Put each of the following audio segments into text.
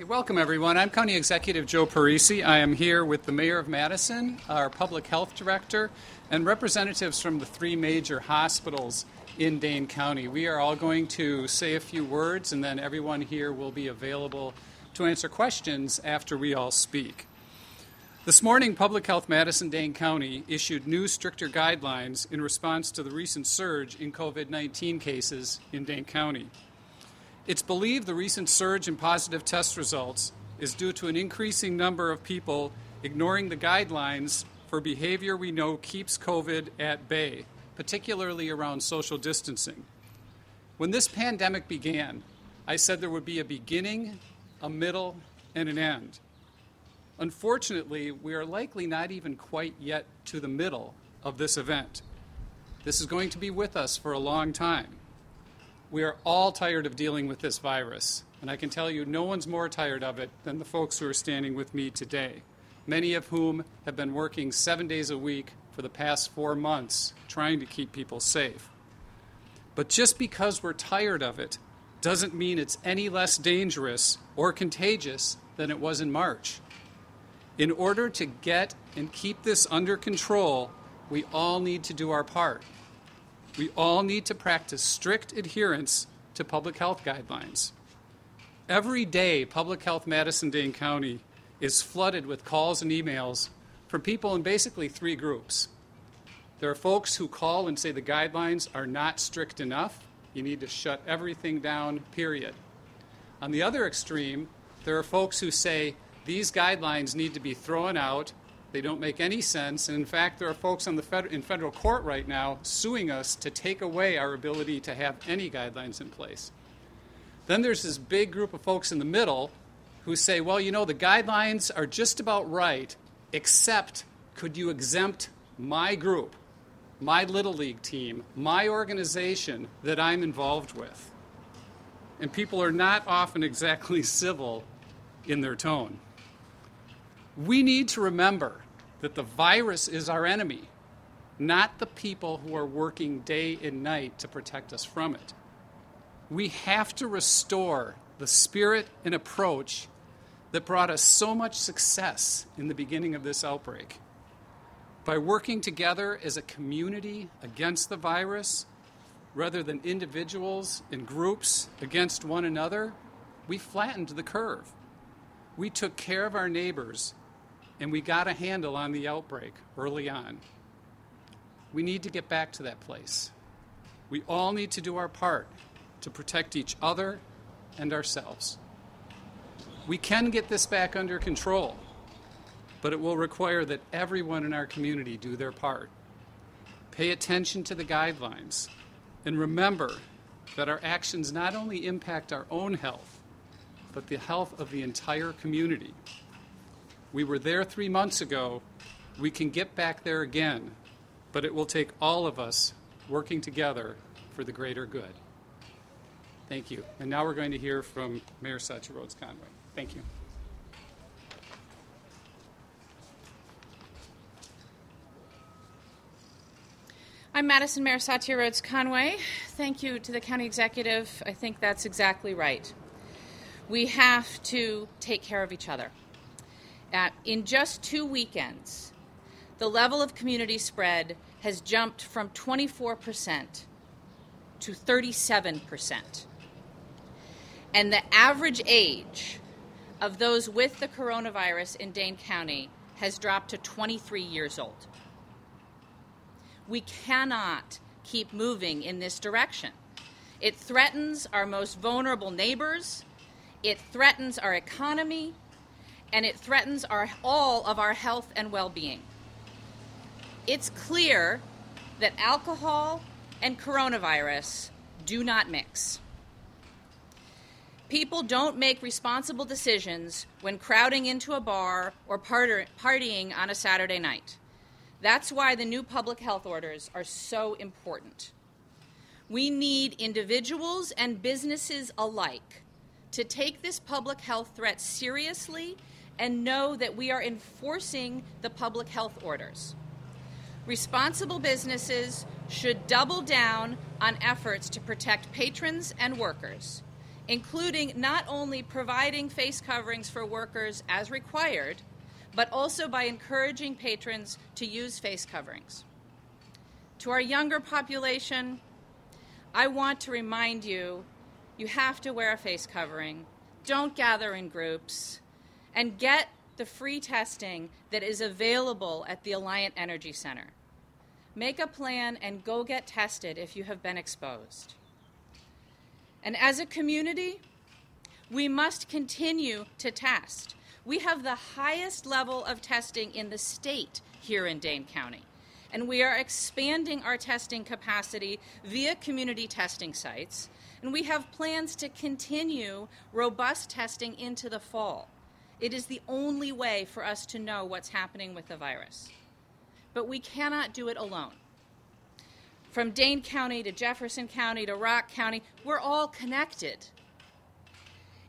Hey, welcome, everyone. I'm County Executive Joe Parisi. I am here with the Mayor of Madison, our Public Health Director, and representatives from the three major hospitals in Dane County. We are all going to say a few words, and then everyone here will be available to answer questions after we all speak. This morning, Public Health Madison Dane County issued new stricter guidelines in response to the recent surge in COVID 19 cases in Dane County. It's believed the recent surge in positive test results is due to an increasing number of people ignoring the guidelines for behavior we know keeps COVID at bay, particularly around social distancing. When this pandemic began, I said there would be a beginning, a middle, and an end. Unfortunately, we are likely not even quite yet to the middle of this event. This is going to be with us for a long time. We are all tired of dealing with this virus, and I can tell you no one's more tired of it than the folks who are standing with me today, many of whom have been working seven days a week for the past four months trying to keep people safe. But just because we're tired of it doesn't mean it's any less dangerous or contagious than it was in March. In order to get and keep this under control, we all need to do our part. We all need to practice strict adherence to public health guidelines. Every day, Public Health Madison Dane County is flooded with calls and emails from people in basically three groups. There are folks who call and say the guidelines are not strict enough. You need to shut everything down, period. On the other extreme, there are folks who say these guidelines need to be thrown out they don't make any sense. And in fact, there are folks the fed- in federal court right now suing us to take away our ability to have any guidelines in place. Then there's this big group of folks in the middle who say, well, you know, the guidelines are just about right, except could you exempt my group, my Little League team, my organization that I'm involved with? And people are not often exactly civil in their tone. We need to remember that the virus is our enemy, not the people who are working day and night to protect us from it. We have to restore the spirit and approach that brought us so much success in the beginning of this outbreak. By working together as a community against the virus, rather than individuals and groups against one another, we flattened the curve. We took care of our neighbors and we got a handle on the outbreak early on. We need to get back to that place. We all need to do our part to protect each other and ourselves. We can get this back under control, but it will require that everyone in our community do their part. Pay attention to the guidelines and remember that our actions not only impact our own health, but the health of the entire community. We were there three months ago. We can get back there again, but it will take all of us working together for the greater good. Thank you. And now we're going to hear from Mayor Satya Rhodes Conway. Thank you. I'm Madison Mayor Satya Rhodes Conway. Thank you to the county executive. I think that's exactly right. We have to take care of each other. At, in just two weekends, the level of community spread has jumped from 24% to 37%. And the average age of those with the coronavirus in Dane County has dropped to 23 years old. We cannot keep moving in this direction. It threatens our most vulnerable neighbors, it threatens our economy, and it threatens our, all of our health and well being. It's clear that alcohol and coronavirus do not mix. People don't make responsible decisions when crowding into a bar or partying on a Saturday night. That's why the new public health orders are so important. We need individuals and businesses alike to take this public health threat seriously and know that we are enforcing the public health orders. Responsible businesses should double down on efforts to protect patrons and workers, including not only providing face coverings for workers as required, but also by encouraging patrons to use face coverings. To our younger population, I want to remind you you have to wear a face covering, don't gather in groups, and get the free testing that is available at the Alliant Energy Center. Make a plan and go get tested if you have been exposed. And as a community, we must continue to test. We have the highest level of testing in the state here in Dane County. And we are expanding our testing capacity via community testing sites. And we have plans to continue robust testing into the fall. It is the only way for us to know what's happening with the virus. But we cannot do it alone. From Dane County to Jefferson County to Rock County, we're all connected.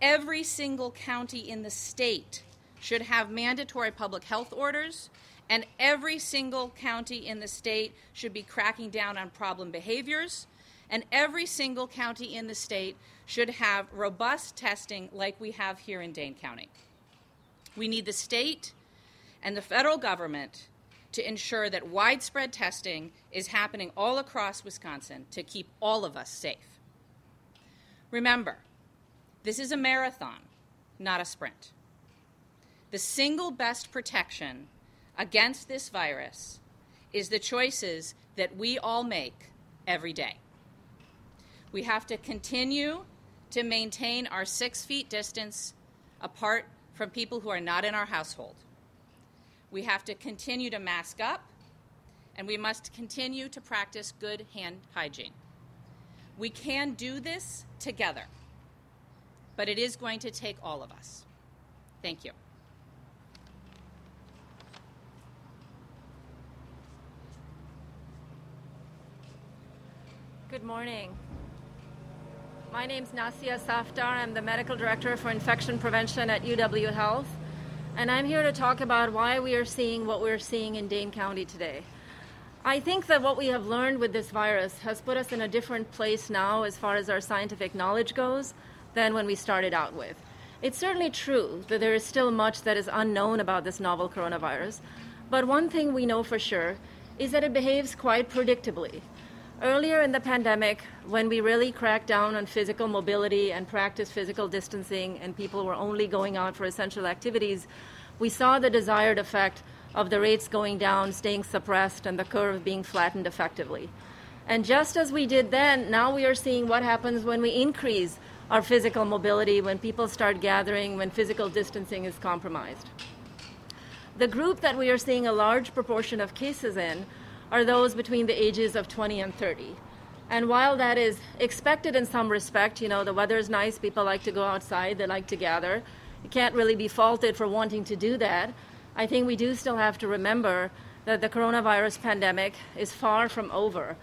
Every single county in the state should have mandatory public health orders, and every single county in the state should be cracking down on problem behaviors, and every single county in the state should have robust testing like we have here in Dane County. We need the state and the federal government to ensure that widespread testing is happening all across Wisconsin to keep all of us safe. Remember, this is a marathon, not a sprint. The single best protection against this virus is the choices that we all make every day. We have to continue to maintain our six feet distance apart from people who are not in our household. We have to continue to mask up, and we must continue to practice good hand hygiene. We can do this together but it is going to take all of us. Thank you. Good morning. My name is Nasia Safdar. I'm the Medical Director for Infection Prevention at UW Health, and I'm here to talk about why we are seeing what we're seeing in Dane County today. I think that what we have learned with this virus has put us in a different place now as far as our scientific knowledge goes than when we started out with. It's certainly true that there is still much that is unknown about this novel coronavirus, but one thing we know for sure is that it behaves quite predictably. Earlier in the pandemic, when we really cracked down on physical mobility and practiced physical distancing, and people were only going out for essential activities, we saw the desired effect of the rates going down, staying suppressed, and the curve being flattened effectively. And just as we did then, now we are seeing what happens when we increase our physical mobility, when people start gathering, when physical distancing is compromised. The group that we are seeing a large proportion of cases in are those between the ages of 20 and 30. And while that is expected in some respect, you know, the weather is nice, people like to go outside, they like to gather. You can't really be faulted for wanting to do that. I think we do still have to remember that the coronavirus pandemic is far from over.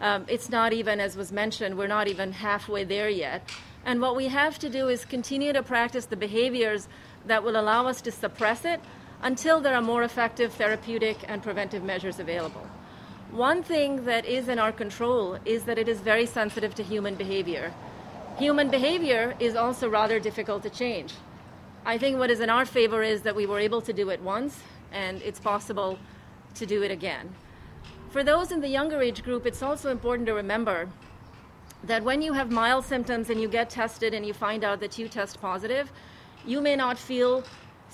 Um, it's not even, as was mentioned, we're not even halfway there yet. And what we have to do is continue to practice the behaviors that will allow us to suppress it until there are more effective therapeutic and preventive measures available. One thing that is in our control is that it is very sensitive to human behavior. Human behavior is also rather difficult to change. I think what is in our favor is that we were able to do it once, and it's possible to do it again. For those in the younger age group, it's also important to remember that when you have mild symptoms and you get tested and you find out that you test positive, you may not feel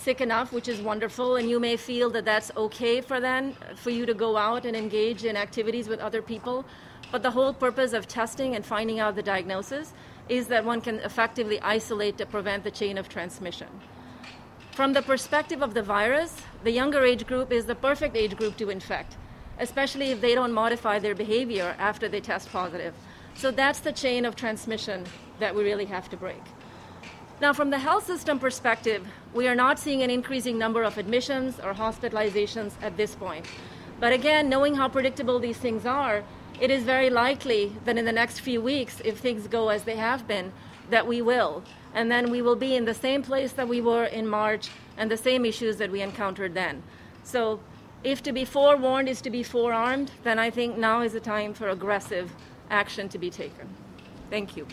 sick enough, which is wonderful, and you may feel that that's okay for then for you to go out and engage in activities with other people. But the whole purpose of testing and finding out the diagnosis is that one can effectively isolate to prevent the chain of transmission. From the perspective of the virus, the younger age group is the perfect age group to infect, especially if they don't modify their behavior after they test positive. So that's the chain of transmission that we really have to break. Now, from the health system perspective, we are not seeing an increasing number of admissions or hospitalizations at this point. But again, knowing how predictable these things are, it is very likely that in the next few weeks, if things go as they have been, that we will. And then we will be in the same place that we were in March and the same issues that we encountered then. So, if to be forewarned is to be forearmed, then I think now is the time for aggressive action to be taken. Thank you.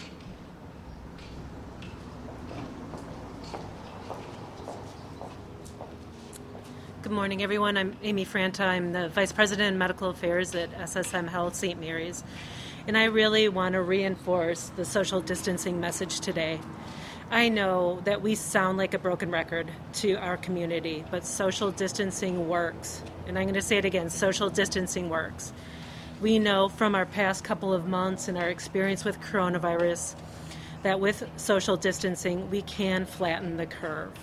Good morning, everyone. I'm Amy Franta. I'm the Vice President of Medical Affairs at SSM Health St. Mary's. And I really want to reinforce the social distancing message today. I know that we sound like a broken record to our community, but social distancing works. And I'm going to say it again social distancing works. We know from our past couple of months and our experience with coronavirus that with social distancing, we can flatten the curve.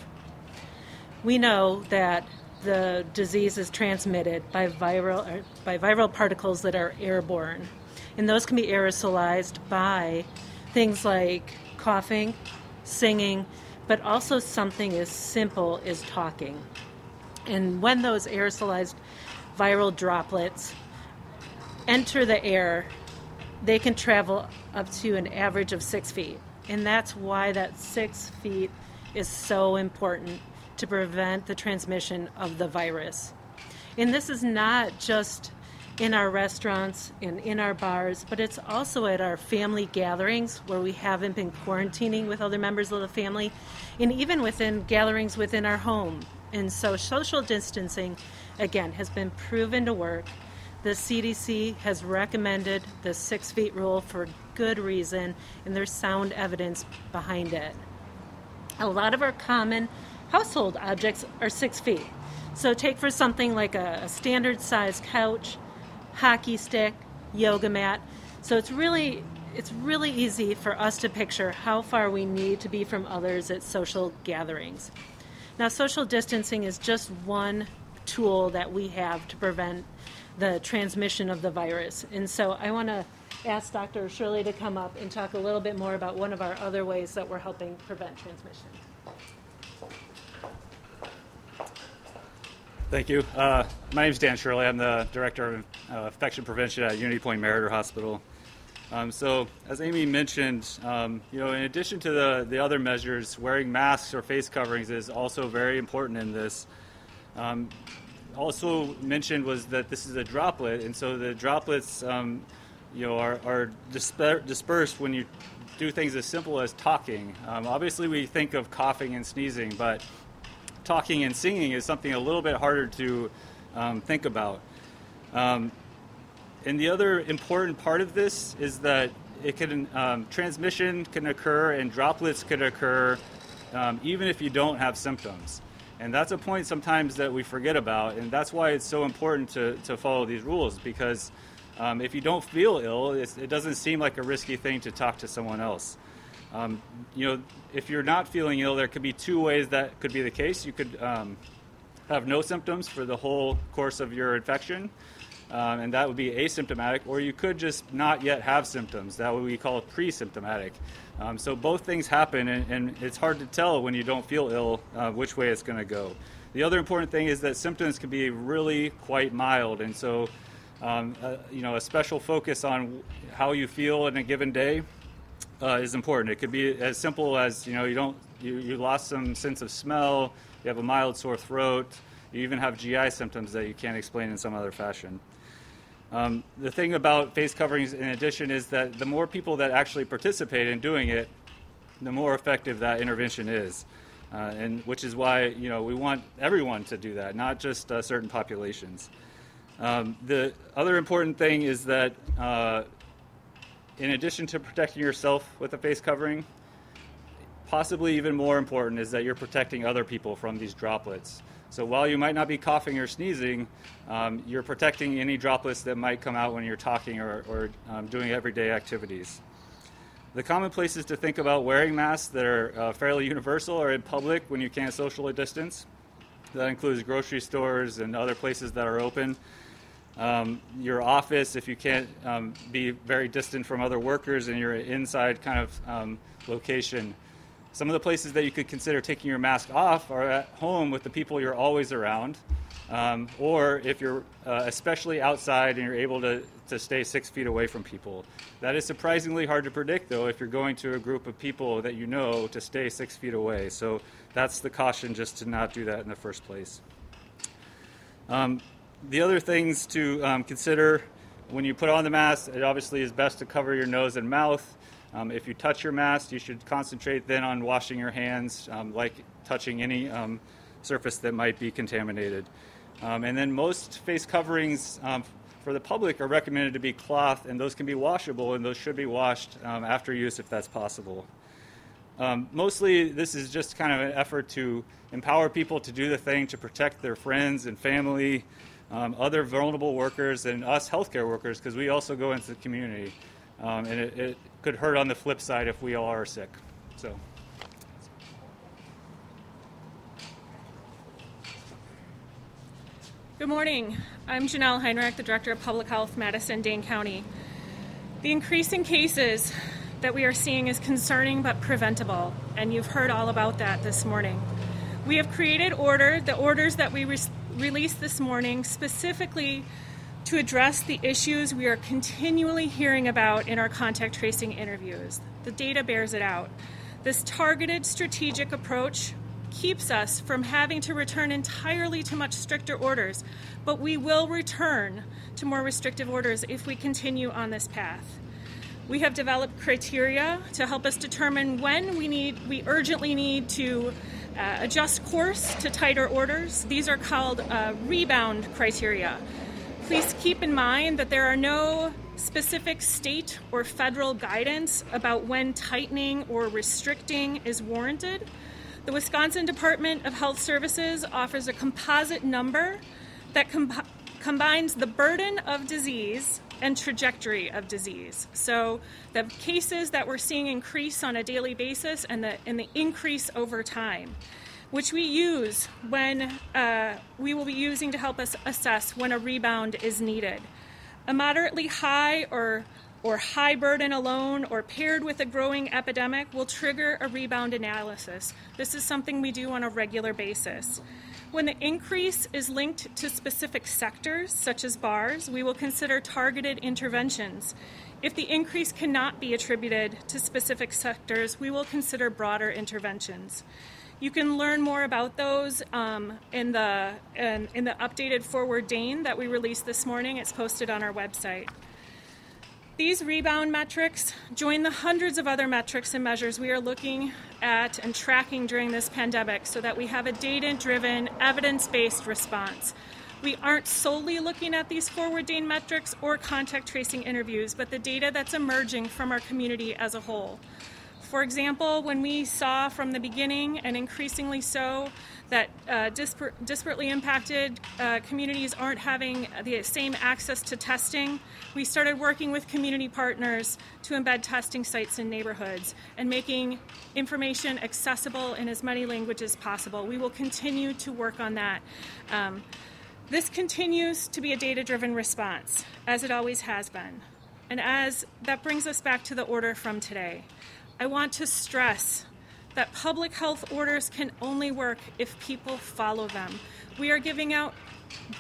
We know that the disease is transmitted by viral, by viral particles that are airborne, and those can be aerosolized by things like coughing, singing, but also something as simple as talking. And when those aerosolized viral droplets enter the air, they can travel up to an average of six feet. And that's why that six feet is so important to prevent the transmission of the virus. And this is not just in our restaurants and in our bars, but it's also at our family gatherings where we haven't been quarantining with other members of the family, and even within gatherings within our home. And so, social distancing, again, has been proven to work. The CDC has recommended the six feet rule for good reason, and there's sound evidence behind it. A lot of our common household objects are six feet. So, take for something like a, a standard size couch, hockey stick, yoga mat. So it's really it's really easy for us to picture how far we need to be from others at social gatherings. Now, social distancing is just one tool that we have to prevent the transmission of the virus. And so I want to ask Dr. Shirley to come up and talk a little bit more about one of our other ways that we're helping prevent transmission. Thank you. Uh, my name is Dan Shirley. I'm the Director of uh, Infection Prevention at Unity Point Meriter Hospital. Um, so, as Amy mentioned, um, you know, in addition to the, the other measures, wearing masks or face coverings is also very important in this. Um, also mentioned was that this is a droplet, and so the droplets, um, you know, are, are disper- dispersed when you do things as simple as talking. Um, obviously, we think of coughing and sneezing, but talking and singing is something a little bit harder to um, think about. Um, and the other important part of this is that it can um, transmission can occur and droplets can occur um, even if you don't have symptoms. And that's a point sometimes that we forget about, and that's why it's so important to, to follow these rules because um, if you don't feel ill, it doesn't seem like a risky thing to talk to someone else. Um, you know, if you're not feeling ill, there could be two ways that could be the case. You could um, have no symptoms for the whole course of your infection, um, and that would be asymptomatic, or you could just not yet have symptoms. That would we call pre-symptomatic. Um, so both things happen, and, and, it's hard to tell when you don't feel ill uh, which way it's going to go. The other important thing is that symptoms can be really quite mild, and so um, uh, you know a special focus on how you feel in a given day uh, is important. It could be as simple as you know you don't you, you lost some sense of smell, you have a mild sore throat, you even have GI symptoms that you can't explain in some other fashion. Um, the thing about face coverings, in addition, is that the more people that actually participate in doing it, the more effective that intervention is, uh, and which is why you know we want everyone to do that, not just uh, certain populations. Um, the other important thing is that uh, in addition to protecting yourself with a face covering, possibly even more important is that you're protecting other people from these droplets. So while you might not be coughing or sneezing, um, you're protecting any droplets that might come out when you're talking or, or um, doing everyday activities. The common places to think about wearing masks that are uh, fairly universal are in public when you can't socially distance. That includes grocery stores and other places that are open um, your office if you can't um, be very distant from other workers and you're an inside kind of um, location. Some of the places that you could consider taking your mask off are at home with the people you're always around, um, or if you're uh, especially outside and you're able to, to stay six feet away from people. That is surprisingly hard to predict, though, if you're going to a group of people that you know to stay six feet away. So that's the caution just to not do that in the first place. Um, the other things to um, consider when you put on the mask, it obviously is best to cover your nose and mouth. Um, if you touch your mask, you should concentrate then on washing your hands, um, like touching any um, surface that might be contaminated. Um, and then most face coverings for the public are recommended to be cloth, and those can be washable, and those should be washed after use if that's possible. Um, mostly, this is just kind of an effort to empower people to do the thing to protect their friends and family, um, other vulnerable workers, and us healthcare workers, because we also go into the community. Um, and it, it could hurt on the flip side if we all are sick. So. Good morning. I'm Janelle Heinrich, the Director of Public Health, Madison, Dane County. The increasing cases that we are seeing is concerning but preventable, and you've heard all about that this morning. We have created order, the orders that we re- released this morning specifically to address the issues we are continually hearing about in our contact tracing interviews. The data bears it out. This targeted strategic approach keeps us from having to return entirely to much stricter orders, but we will return to more restrictive orders if we continue on this path. We have developed criteria to help us determine when we need we urgently need to uh, adjust course to tighter orders. These are called uh, rebound criteria. Please keep in mind that there are no specific state or federal guidance about when tightening or restricting is warranted. The Wisconsin Department of Health Services offers a composite number that com- combines the burden of disease and trajectory of disease. So the cases that we're seeing increase on a daily basis and the, and the increase over time which we use when uh, we will be using to help us assess when a rebound is needed. A moderately high or or high burden alone or paired with a growing epidemic will trigger a rebound analysis. This is something we do on a regular basis. When the increase is linked to specific sectors, such as bars, we will consider targeted interventions. If the increase cannot be attributed to specific sectors, we will consider broader interventions. You can learn more about those um, in the in, in, the updated Forward Dane that we released this morning. It's posted on our website. These rebound metrics join the hundreds of other metrics and measures we are looking at and tracking during this pandemic so that we have a data driven, evidence based response. We aren't solely looking at these forward Dane metrics or contact tracing interviews, but the data that's emerging from our community as a whole. For example, when we saw from the beginning, and increasingly so, that uh, dispar- disparately impacted uh, communities aren't having the same access to testing, we started working with community partners to embed testing sites in neighborhoods and making information accessible in as many languages as possible. We will continue to work on that. Um, this continues to be a data driven response, as it always has been. And as that brings us back to the order from today. I want to stress that public health orders can only work if people follow them. We are giving out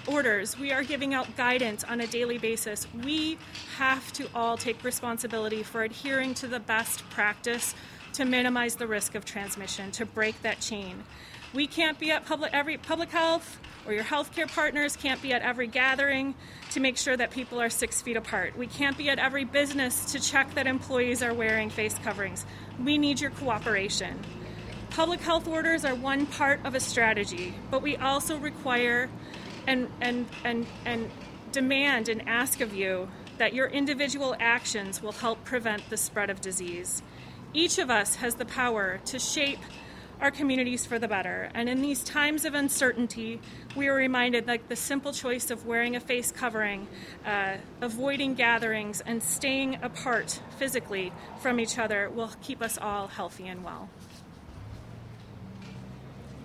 orders, we are giving out guidance on a daily basis. We have to all take responsibility for adhering to the best practice to minimize the risk of transmission, to break that chain. We can't be at public every public health or your healthcare partners can't be at every gathering to make sure that people are six feet apart. We can't be at every business to check that employees are wearing face coverings. We need your cooperation. Public health orders are one part of a strategy, but we also require and, and, and, and demand and ask of you that your individual actions will help prevent the spread of disease. Each of us has the power to shape our communities for the better. And in these times of uncertainty, we are reminded that the simple choice of wearing a face covering, uh, avoiding gatherings, and staying apart physically from each other will keep us all healthy and well.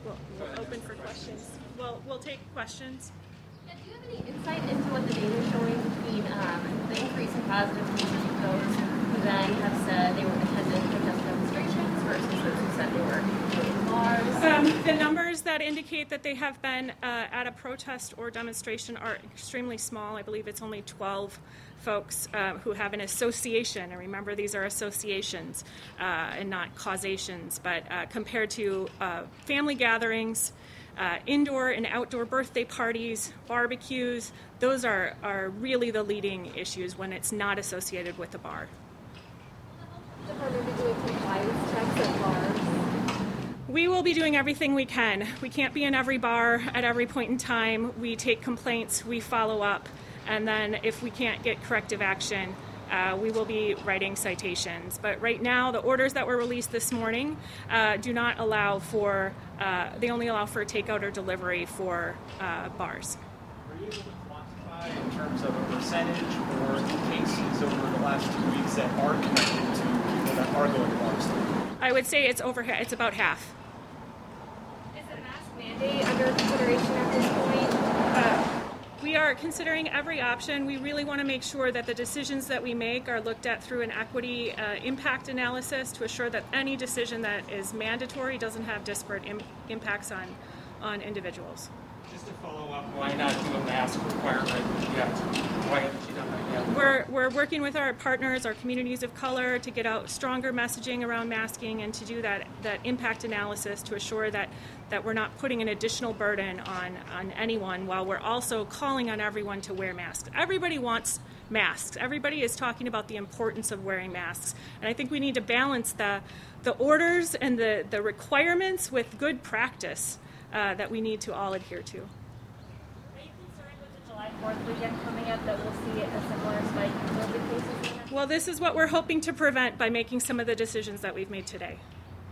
We'll, open for questions. Well, we'll take questions. Yeah, do you have any insight into what the data is showing between um, the increase in positive cases of those who then have said they were attending protest demonstrations versus those who said they were um, the numbers that indicate that they have been uh, at a protest or demonstration are extremely small. I believe it's only 12 folks uh, who have an association. And remember, these are associations uh, and not causations. But uh, compared to uh, family gatherings, uh, indoor and outdoor birthday parties, barbecues, those are, are really the leading issues when it's not associated with a bar. The doing compliance checks at bars We will be doing everything we can. We can't be in every bar at every point in time. We take complaints, we follow up, and then if we can't get corrective action, uh, we will be writing citations. But right now, the orders that were released this morning uh, do not allow for, uh, they only allow for takeout or delivery for uh, bars. Were you able to quantify in terms of a percentage or cases over the last two weeks that are connected to people that are going to bars? I would say it's over, it's about half. Mandate under consideration at this point? We are considering every option. We really want to make sure that the decisions that we make are looked at through an equity uh, impact analysis to assure that any decision that is mandatory doesn't have disparate Im- impacts on, on individuals. Just to follow up, why not do a mask requirement yet? Why We're, we're working with our partners, our communities of color, to get out stronger messaging around masking and to do that, that impact analysis to assure that, that we're not putting an additional burden on, on anyone while we're also calling on everyone to wear masks. Everybody wants masks. Everybody is talking about the importance of wearing masks. And I think we need to balance the, the orders and the, the requirements with good practice uh, that we need to all adhere to. Are you concerned with the July 4th weekend coming up that we'll see a similar spike in COVID cases? Well, this is what we're hoping to prevent by making some of the decisions that we've made today.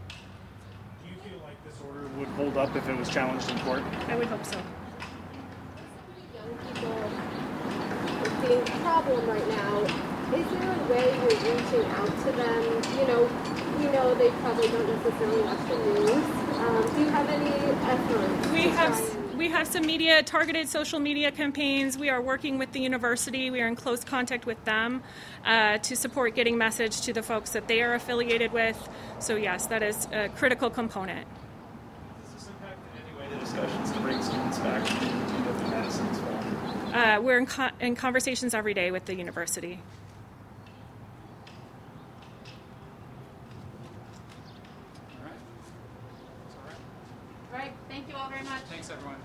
Do you feel like this order would hold up if it was challenged in court? I would hope so. young people are seeing a problem right now. Is there a way you're reaching out to them? You know, we know they probably don't necessarily watch the news. Um, do you have any efforts? We have try and- we have some media targeted social media campaigns. We are working with the university. We are in close contact with them uh, to support getting message to the folks that they are affiliated with. So yes, that is a critical component. Does this impact in any way the discussions to bring students back to UW Madison as well? Uh, we're in, co- in conversations every day with the university. All right. Right. Thank you all very much. Thanks, everyone.